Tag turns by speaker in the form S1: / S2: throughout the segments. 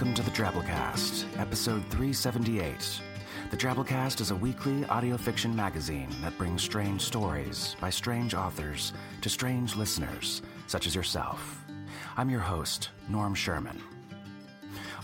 S1: Welcome to the Drabblecast, episode 378. The Drabblecast is a weekly audio fiction magazine that brings strange stories by strange authors to strange listeners, such as yourself. I'm your host, Norm Sherman.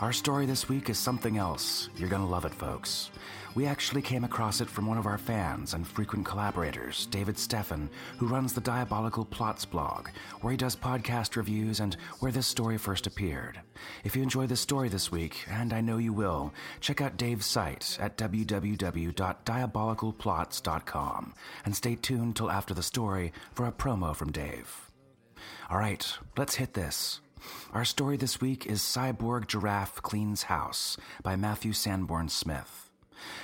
S1: Our story this week is something else. You're gonna love it, folks. We actually came across it from one of our fans and frequent collaborators, David Steffen, who runs the Diabolical Plots blog, where he does podcast reviews and where this story first appeared. If you enjoy this story this week, and I know you will, check out Dave's site at www.diabolicalplots.com and stay tuned till after the story for a promo from Dave. All right, let's hit this. Our story this week is Cyborg Giraffe Cleans House by Matthew Sanborn Smith.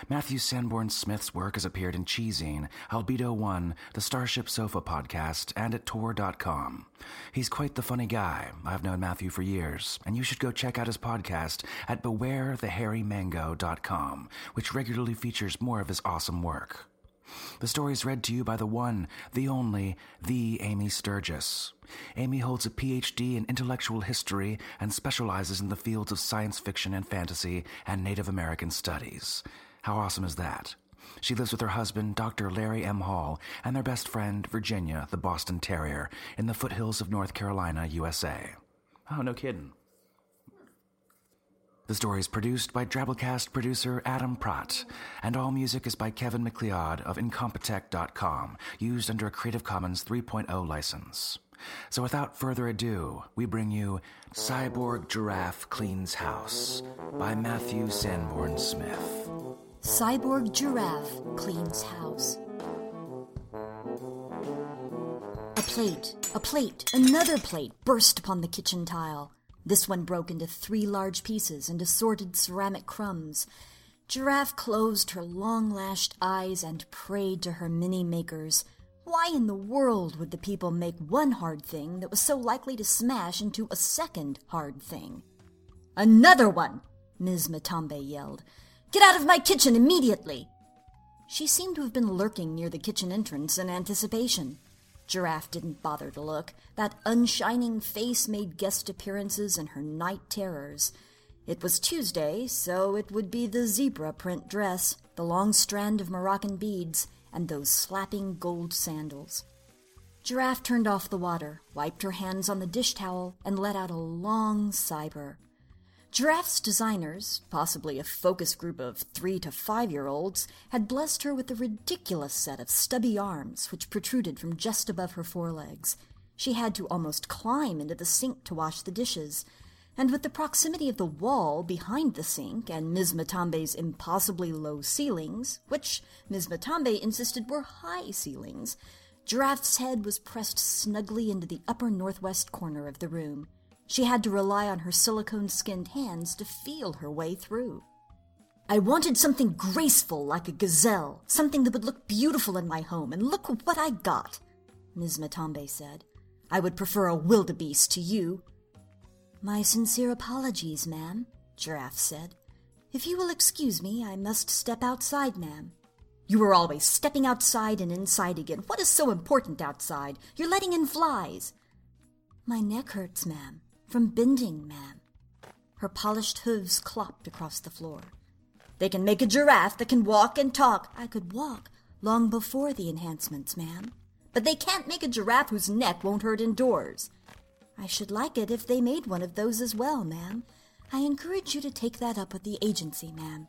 S1: Matthew Sanborn Smith's work has appeared in ChiZine, Albedo One, the Starship Sofa podcast, and at Tor.com. He's quite the funny guy. I've known Matthew for years, and you should go check out his podcast at BewareTheHairyMango.com, which regularly features more of his awesome work. The story is read to you by the one, the only, the Amy Sturgis. Amy holds a PhD in intellectual history and specializes in the fields of science fiction and fantasy and Native American studies. How awesome is that? She lives with her husband, Dr. Larry M. Hall, and their best friend, Virginia, the Boston Terrier, in the foothills of North Carolina, USA. Oh, no kidding. The story is produced by Drabblecast producer Adam Pratt, and all music is by Kevin MacLeod of Incompetech.com, used under a Creative Commons 3.0 license. So without further ado, we bring you Cyborg Giraffe Cleans House by Matthew Sanborn Smith.
S2: Cyborg Giraffe Cleans House. A plate, a plate, another plate burst upon the kitchen tile. This one broke into three large pieces and assorted ceramic crumbs. Giraffe closed her long lashed eyes and prayed to her mini makers. Why in the world would the people make one hard thing that was so likely to smash into a second hard thing? Another one! Ms. Matambe yelled. Get out of my kitchen immediately! She seemed to have been lurking near the kitchen entrance in anticipation. Giraffe didn't bother to look. That unshining face made guest appearances in her night terrors. It was Tuesday, so it would be the zebra print dress, the long strand of Moroccan beads, and those slapping gold sandals. Giraffe turned off the water, wiped her hands on the dish towel, and let out a long sigh. Giraffe's designers, possibly a focus group of three to five year olds, had blessed her with a ridiculous set of stubby arms which protruded from just above her forelegs. She had to almost climb into the sink to wash the dishes. And with the proximity of the wall behind the sink and Ms. Matambe's impossibly low ceilings, which Ms. Matambe insisted were high ceilings, Giraffe's head was pressed snugly into the upper northwest corner of the room. She had to rely on her silicone skinned hands to feel her way through. I wanted something graceful like a gazelle, something that would look beautiful in my home, and look what I got, Ms. Matambe said. I would prefer a wildebeest to you. My sincere apologies, ma'am, Giraffe said. If you will excuse me, I must step outside, ma'am. You are always stepping outside and inside again. What is so important outside? You're letting in flies. My neck hurts, ma'am, from bending, ma'am. Her polished hooves clopped across the floor. They can make a giraffe that can walk and talk. I could walk long before the enhancements, ma'am. But they can't make a giraffe whose neck won't hurt indoors. I should like it if they made one of those as well, ma'am. I encourage you to take that up with the agency, ma'am.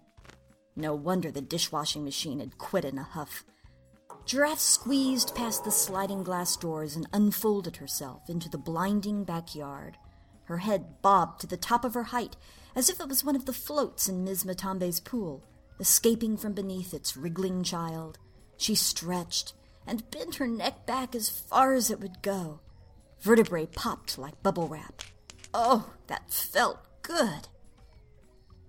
S2: No wonder the dishwashing machine had quit in a huff. Giraffe squeezed past the sliding glass doors and unfolded herself into the blinding backyard. Her head bobbed to the top of her height as if it was one of the floats in Miss Matambe's pool, escaping from beneath its wriggling child. She stretched and bent her neck back as far as it would go. Vertebrae popped like bubble wrap. Oh, that felt good.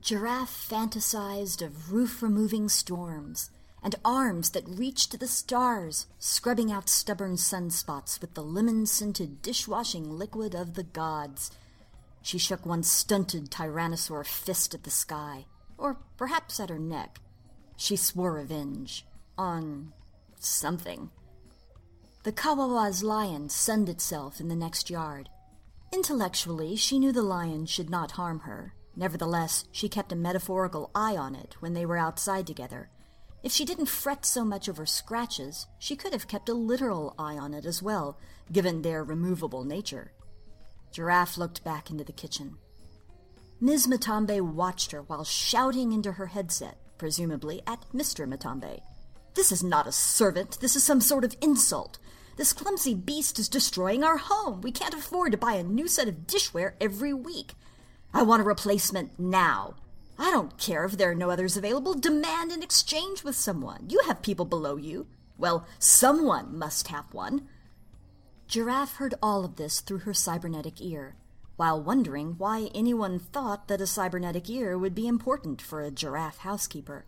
S2: Giraffe fantasized of roof removing storms and arms that reached to the stars, scrubbing out stubborn sunspots with the lemon scented dishwashing liquid of the gods. She shook one stunted tyrannosaur fist at the sky, or perhaps at her neck. She swore revenge on something. The Kawawa's lion sunned itself in the next yard. Intellectually, she knew the lion should not harm her. Nevertheless, she kept a metaphorical eye on it when they were outside together. If she didn't fret so much over scratches, she could have kept a literal eye on it as well, given their removable nature. Giraffe looked back into the kitchen. Ms. Matambe watched her while shouting into her headset, presumably at Mr. Matambe. This is not a servant. This is some sort of insult. This clumsy beast is destroying our home. We can't afford to buy a new set of dishware every week. I want a replacement now. I don't care if there are no others available. Demand an exchange with someone. You have people below you. Well, someone must have one. Giraffe heard all of this through her cybernetic ear, while wondering why anyone thought that a cybernetic ear would be important for a giraffe housekeeper.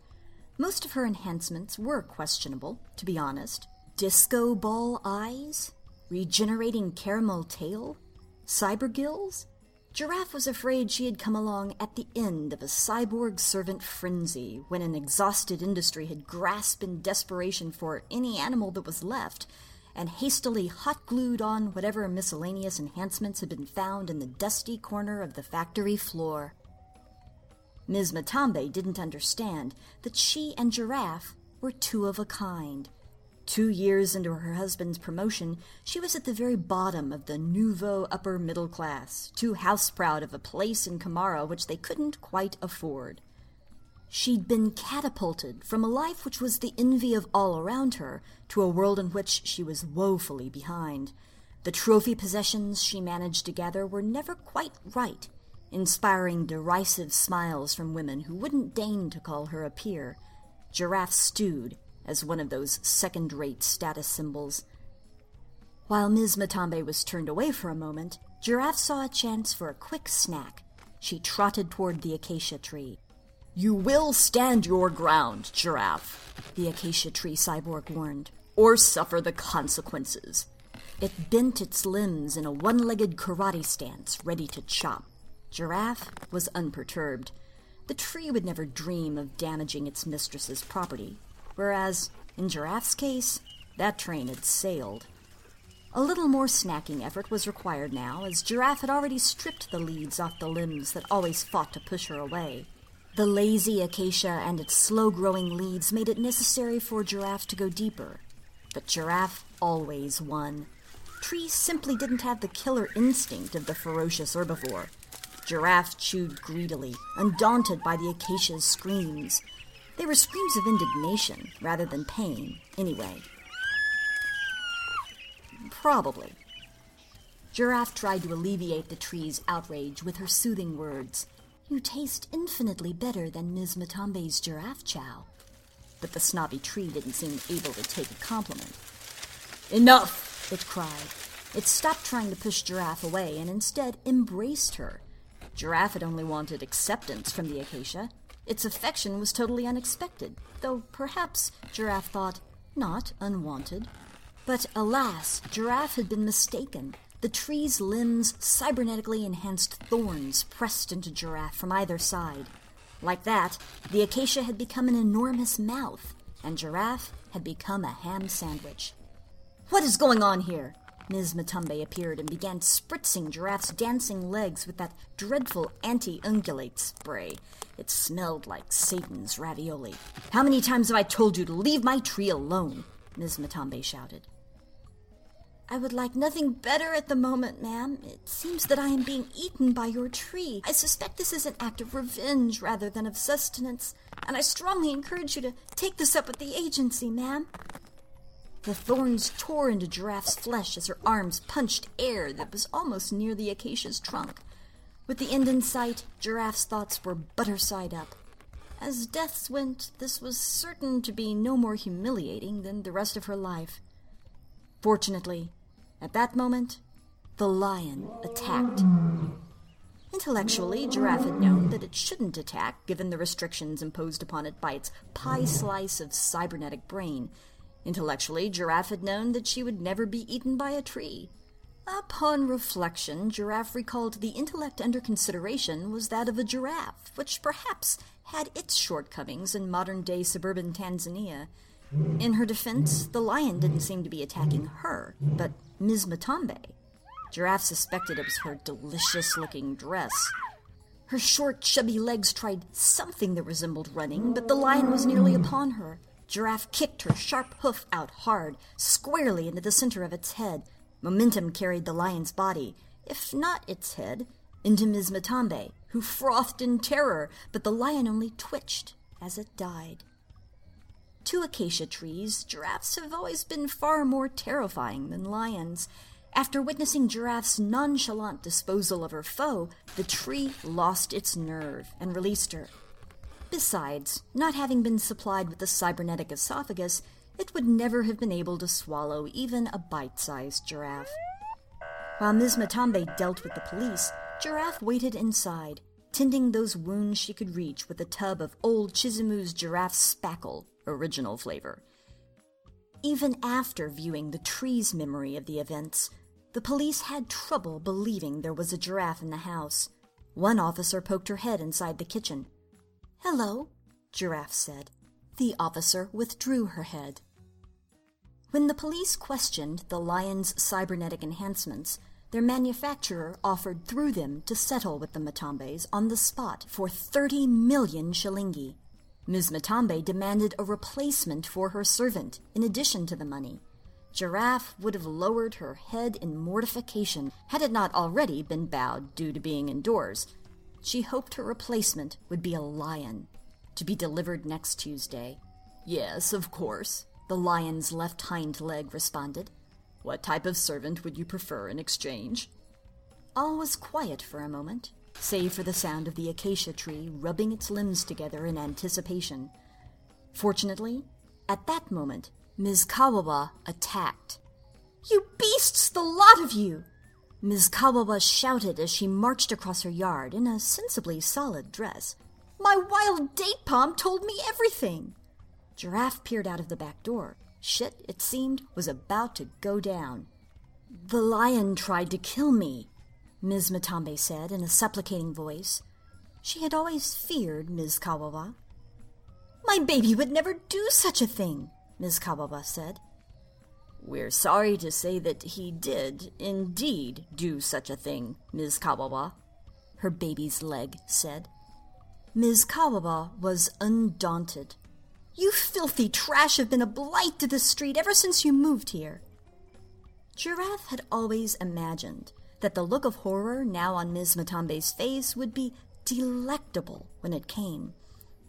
S2: Most of her enhancements were questionable, to be honest. Disco ball eyes? Regenerating caramel tail? Cyber gills? Giraffe was afraid she had come along at the end of a cyborg servant frenzy when an exhausted industry had grasped in desperation for any animal that was left and hastily hot glued on whatever miscellaneous enhancements had been found in the dusty corner of the factory floor. Ms. Matambe didn't understand that she and Giraffe were two of a kind, Two years into her husband's promotion, she was at the very bottom of the nouveau upper middle class, too house proud of a place in Kamara which they couldn't quite afford. She'd been catapulted from a life which was the envy of all around her to a world in which she was woefully behind. The trophy possessions she managed to gather were never quite right, inspiring derisive smiles from women who wouldn't deign to call her a peer. Giraffe stewed as one of those second rate status symbols. While Ms. Matambe was turned away for a moment, Giraffe saw a chance for a quick snack. She trotted toward the acacia tree. You will stand your ground, Giraffe, the acacia tree cyborg warned, or suffer the consequences. It bent its limbs in a one legged karate stance, ready to chop. Giraffe was unperturbed. The tree would never dream of damaging its mistress's property, whereas in Giraffe's case, that train had sailed. A little more snacking effort was required now, as Giraffe had already stripped the leaves off the limbs that always fought to push her away. The lazy acacia and its slow growing leaves made it necessary for Giraffe to go deeper. But Giraffe always won. Trees simply didn't have the killer instinct of the ferocious herbivore. Giraffe chewed greedily, undaunted by the acacia's screams, they were screams of indignation rather than pain, anyway. Probably. Giraffe tried to alleviate the tree's outrage with her soothing words. You taste infinitely better than Ms. Matambe's giraffe chow. But the snobby tree didn't seem able to take a compliment. Enough! it cried. It stopped trying to push Giraffe away and instead embraced her. Giraffe had only wanted acceptance from the acacia, Its affection was totally unexpected, though perhaps, Giraffe thought, not unwanted. But alas, Giraffe had been mistaken. The tree's limbs cybernetically enhanced thorns pressed into Giraffe from either side. Like that, the acacia had become an enormous mouth, and Giraffe had become a ham sandwich. What is going on here? Ms. Matambe appeared and began spritzing Giraffe's dancing legs with that dreadful anti ungulate spray. It smelled like Satan's ravioli. How many times have I told you to leave my tree alone? Ms. Matambe shouted. I would like nothing better at the moment, ma'am. It seems that I am being eaten by your tree. I suspect this is an act of revenge rather than of sustenance, and I strongly encourage you to take this up with the agency, ma'am. The thorns tore into Giraffe's flesh as her arms punched air that was almost near the acacia's trunk. With the end in sight, Giraffe's thoughts were butter side up. As deaths went, this was certain to be no more humiliating than the rest of her life. Fortunately, at that moment, the lion attacked. Intellectually, Giraffe had known that it shouldn't attack given the restrictions imposed upon it by its pie slice of cybernetic brain. Intellectually, Giraffe had known that she would never be eaten by a tree. Upon reflection, Giraffe recalled the intellect under consideration was that of a giraffe, which perhaps had its shortcomings in modern day suburban Tanzania. In her defense, the lion didn't seem to be attacking her, but Ms. Matambe. Giraffe suspected it was her delicious looking dress. Her short, chubby legs tried something that resembled running, but the lion was nearly upon her. Giraffe kicked her sharp hoof out hard, squarely into the center of its head. Momentum carried the lion's body, if not its head, into Ms. Matambe, who frothed in terror, but the lion only twitched as it died. To acacia trees, giraffes have always been far more terrifying than lions. After witnessing Giraffe's nonchalant disposal of her foe, the tree lost its nerve and released her. Besides, not having been supplied with a cybernetic esophagus, it would never have been able to swallow even a bite sized giraffe. While Ms. Matambe dealt with the police, Giraffe waited inside, tending those wounds she could reach with a tub of old Chizimu's giraffe spackle original flavor. Even after viewing the tree's memory of the events, the police had trouble believing there was a giraffe in the house. One officer poked her head inside the kitchen. Hello, Giraffe said. The officer withdrew her head. When the police questioned the lion's cybernetic enhancements, their manufacturer offered through them to settle with the Matambes on the spot for 30 million shilingi. Ms. Matambe demanded a replacement for her servant in addition to the money. Giraffe would have lowered her head in mortification had it not already been bowed due to being indoors. She hoped her replacement would be a lion, to be delivered next Tuesday. Yes, of course, the lion's left hind leg responded. What type of servant would you prefer in exchange? All was quiet for a moment save for the sound of the acacia tree rubbing its limbs together in anticipation. Fortunately, at that moment, Ms. Kawawa attacked. You beasts, the lot of you! Ms. Kawawa shouted as she marched across her yard in a sensibly solid dress. My wild date palm told me everything! Giraffe peered out of the back door. Shit, it seemed, was about to go down. The lion tried to kill me, Ms. Matambe said in a supplicating voice. She had always feared Ms. Kawawa. My baby would never do such a thing, Ms. Kawawa said. We're sorry to say that he did indeed do such a thing, Ms. Kawawa, her baby's leg said. Ms. Kawawa was undaunted. You filthy trash have been a blight to the street ever since you moved here. Giraffe had always imagined that the look of horror now on Ms. Matambe's face would be delectable when it came.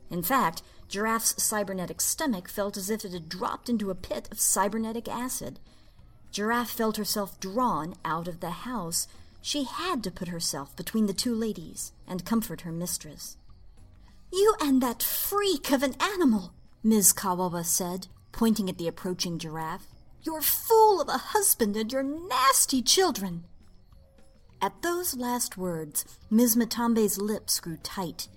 S2: In fact, Giraffe's cybernetic stomach felt as if it had dropped into a pit of cybernetic acid. Giraffe felt herself drawn out of the house. She had to put herself between the two ladies and comfort her mistress. You and that freak of an animal, Ms. Kawawa said, pointing at the approaching giraffe. Your fool of a husband and your nasty children. At those last words, Ms. Matambe's lips grew tight.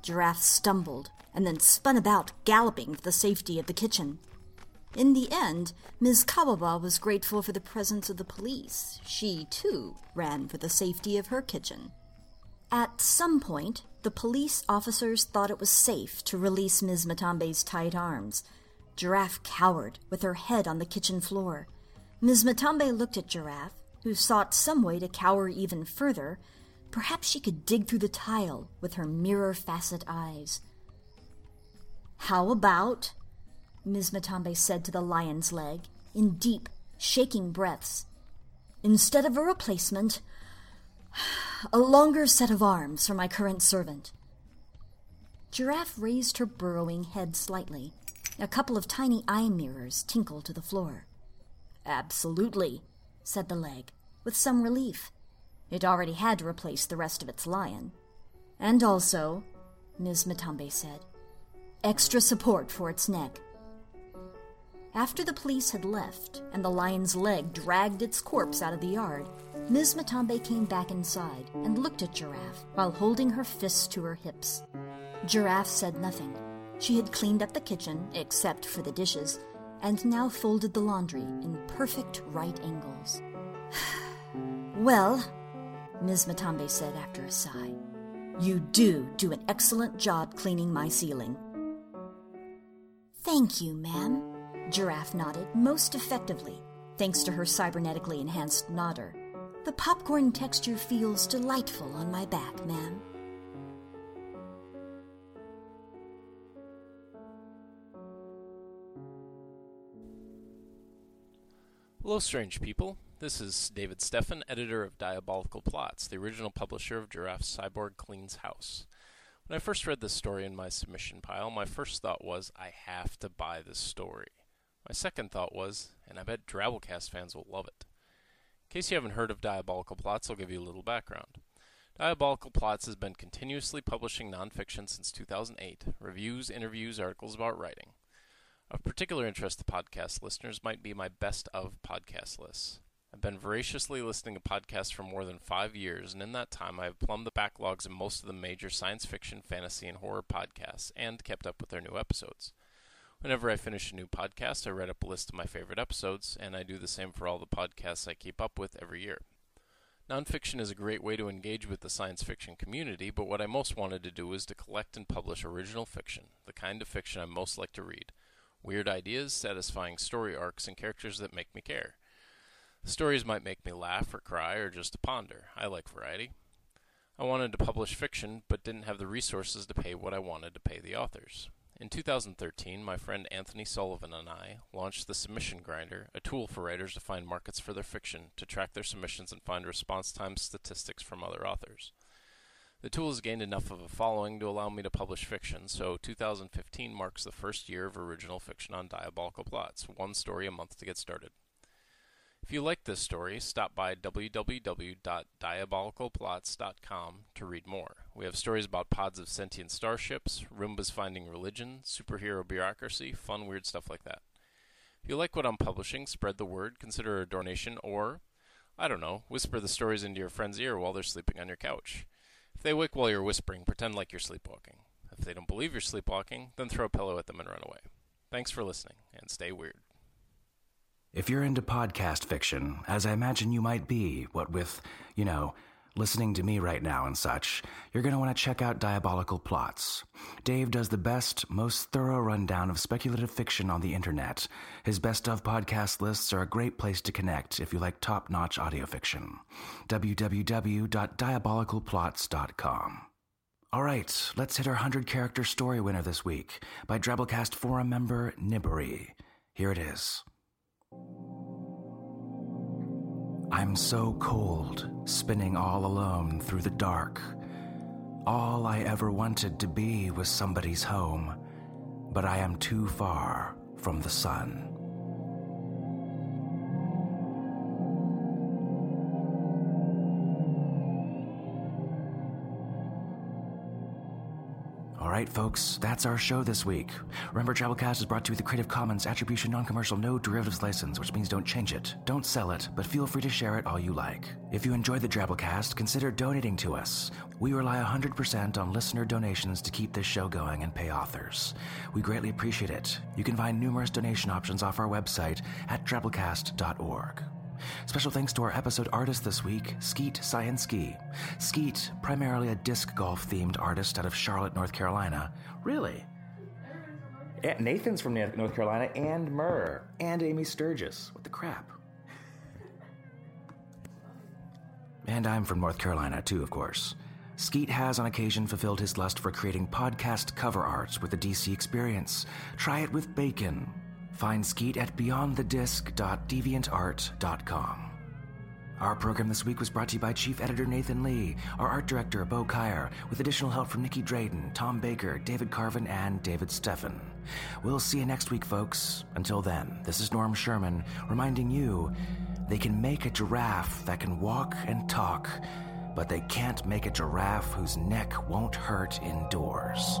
S2: Giraffe stumbled and then spun about, galloping for the safety of the kitchen. In the end, Ms. Kawawa was grateful for the presence of the police. She, too, ran for the safety of her kitchen. At some point, the police officers thought it was safe to release Ms. Matambe's tight arms. Giraffe cowered, with her head on the kitchen floor. Ms. Matambe looked at Giraffe, who sought some way to cower even further. Perhaps she could dig through the tile with her mirror facet eyes. How about, Ms. Matambe said to the lion's leg, in deep, shaking breaths, instead of a replacement, a longer set of arms for my current servant. Giraffe raised her burrowing head slightly. A couple of tiny eye mirrors tinkled to the floor. Absolutely, said the leg, with some relief. It already had to replace the rest of its lion. And also, Ms. Matambe said, extra support for its neck. After the police had left and the lion's leg dragged its corpse out of the yard, Ms. Matambe came back inside and looked at Giraffe while holding her fists to her hips. Giraffe said nothing. She had cleaned up the kitchen, except for the dishes, and now folded the laundry in perfect right angles. well, Ms. Matambe said after a sigh, you do do an excellent job cleaning my ceiling. Thank you, ma'am. Giraffe nodded most effectively, thanks to her cybernetically enhanced nodder. The popcorn texture feels delightful on my back, ma'am.
S3: Hello, strange people. This is David Steffen, editor of Diabolical Plots, the original publisher of Giraffe Cyborg Cleans House. When I first read this story in my submission pile, my first thought was, I have to buy this story. My second thought was, and I bet Drabblecast fans will love it. In case you haven't heard of Diabolical Plots, I'll give you a little background. Diabolical Plots has been continuously publishing nonfiction since 2008 reviews, interviews, articles about writing. Of particular interest to podcast listeners might be my best of podcast lists. I've been voraciously listening to podcasts for more than five years, and in that time I have plumbed the backlogs of most of the major science fiction, fantasy, and horror podcasts, and kept up with their new episodes. Whenever I finish a new podcast, I write up a list of my favorite episodes, and I do the same for all the podcasts I keep up with every year. Nonfiction is a great way to engage with the science fiction community, but what I most wanted to do was to collect and publish original fiction, the kind of fiction I most like to read. Weird ideas, satisfying story arcs, and characters that make me care. The stories might make me laugh or cry or just to ponder. I like variety. I wanted to publish fiction, but didn't have the resources to pay what I wanted to pay the authors. In 2013, my friend Anthony Sullivan and I launched the Submission Grinder, a tool for writers to find markets for their fiction, to track their submissions and find response time statistics from other authors. The tool has gained enough of a following to allow me to publish fiction, so 2015 marks the first year of original fiction on diabolical plots, one story a month to get started. If you like this story, stop by www.diabolicalplots.com to read more. We have stories about pods of sentient starships, Roombas finding religion, superhero bureaucracy, fun, weird stuff like that. If you like what I'm publishing, spread the word, consider a donation, or, I don't know, whisper the stories into your friend's ear while they're sleeping on your couch. If they wake while you're whispering, pretend like you're sleepwalking. If they don't believe you're sleepwalking, then throw a pillow at them and run away. Thanks for listening, and stay weird.
S1: If you're into podcast fiction, as I imagine you might be, what with, you know, listening to me right now and such, you're going to want to check out Diabolical Plots. Dave does the best, most thorough rundown of speculative fiction on the internet. His best of podcast lists are a great place to connect if you like top notch audio fiction. www.diabolicalplots.com. All right, let's hit our 100 character story winner this week by Drabblecast forum member Nibbery. Here it is. I'm so cold, spinning all alone through the dark. All I ever wanted to be was somebody's home, but I am too far from the sun. All right, folks, that's our show this week. Remember, Drabblecast is brought to you with the Creative Commons Attribution Non Commercial No Derivatives License, which means don't change it, don't sell it, but feel free to share it all you like. If you enjoyed the Drabblecast, consider donating to us. We rely 100% on listener donations to keep this show going and pay authors. We greatly appreciate it. You can find numerous donation options off our website at drabblecast.org. Special thanks to our episode artist this week, Skeet Scienski. Skeet, primarily a disc golf themed artist out of Charlotte, North Carolina. Really? Eh, Nathan's from North Carolina, and Murr, and Amy Sturgis. What the crap? And I'm from North Carolina, too, of course. Skeet has on occasion fulfilled his lust for creating podcast cover arts with the DC Experience. Try it with bacon. Find Skeet at beyondthedisc.deviantart.com. Our program this week was brought to you by Chief Editor Nathan Lee, our art director Bo Kaier, with additional help from Nicky Drayden, Tom Baker, David Carvin, and David Steffen. We'll see you next week, folks. Until then, this is Norm Sherman reminding you they can make a giraffe that can walk and talk, but they can't make a giraffe whose neck won't hurt indoors.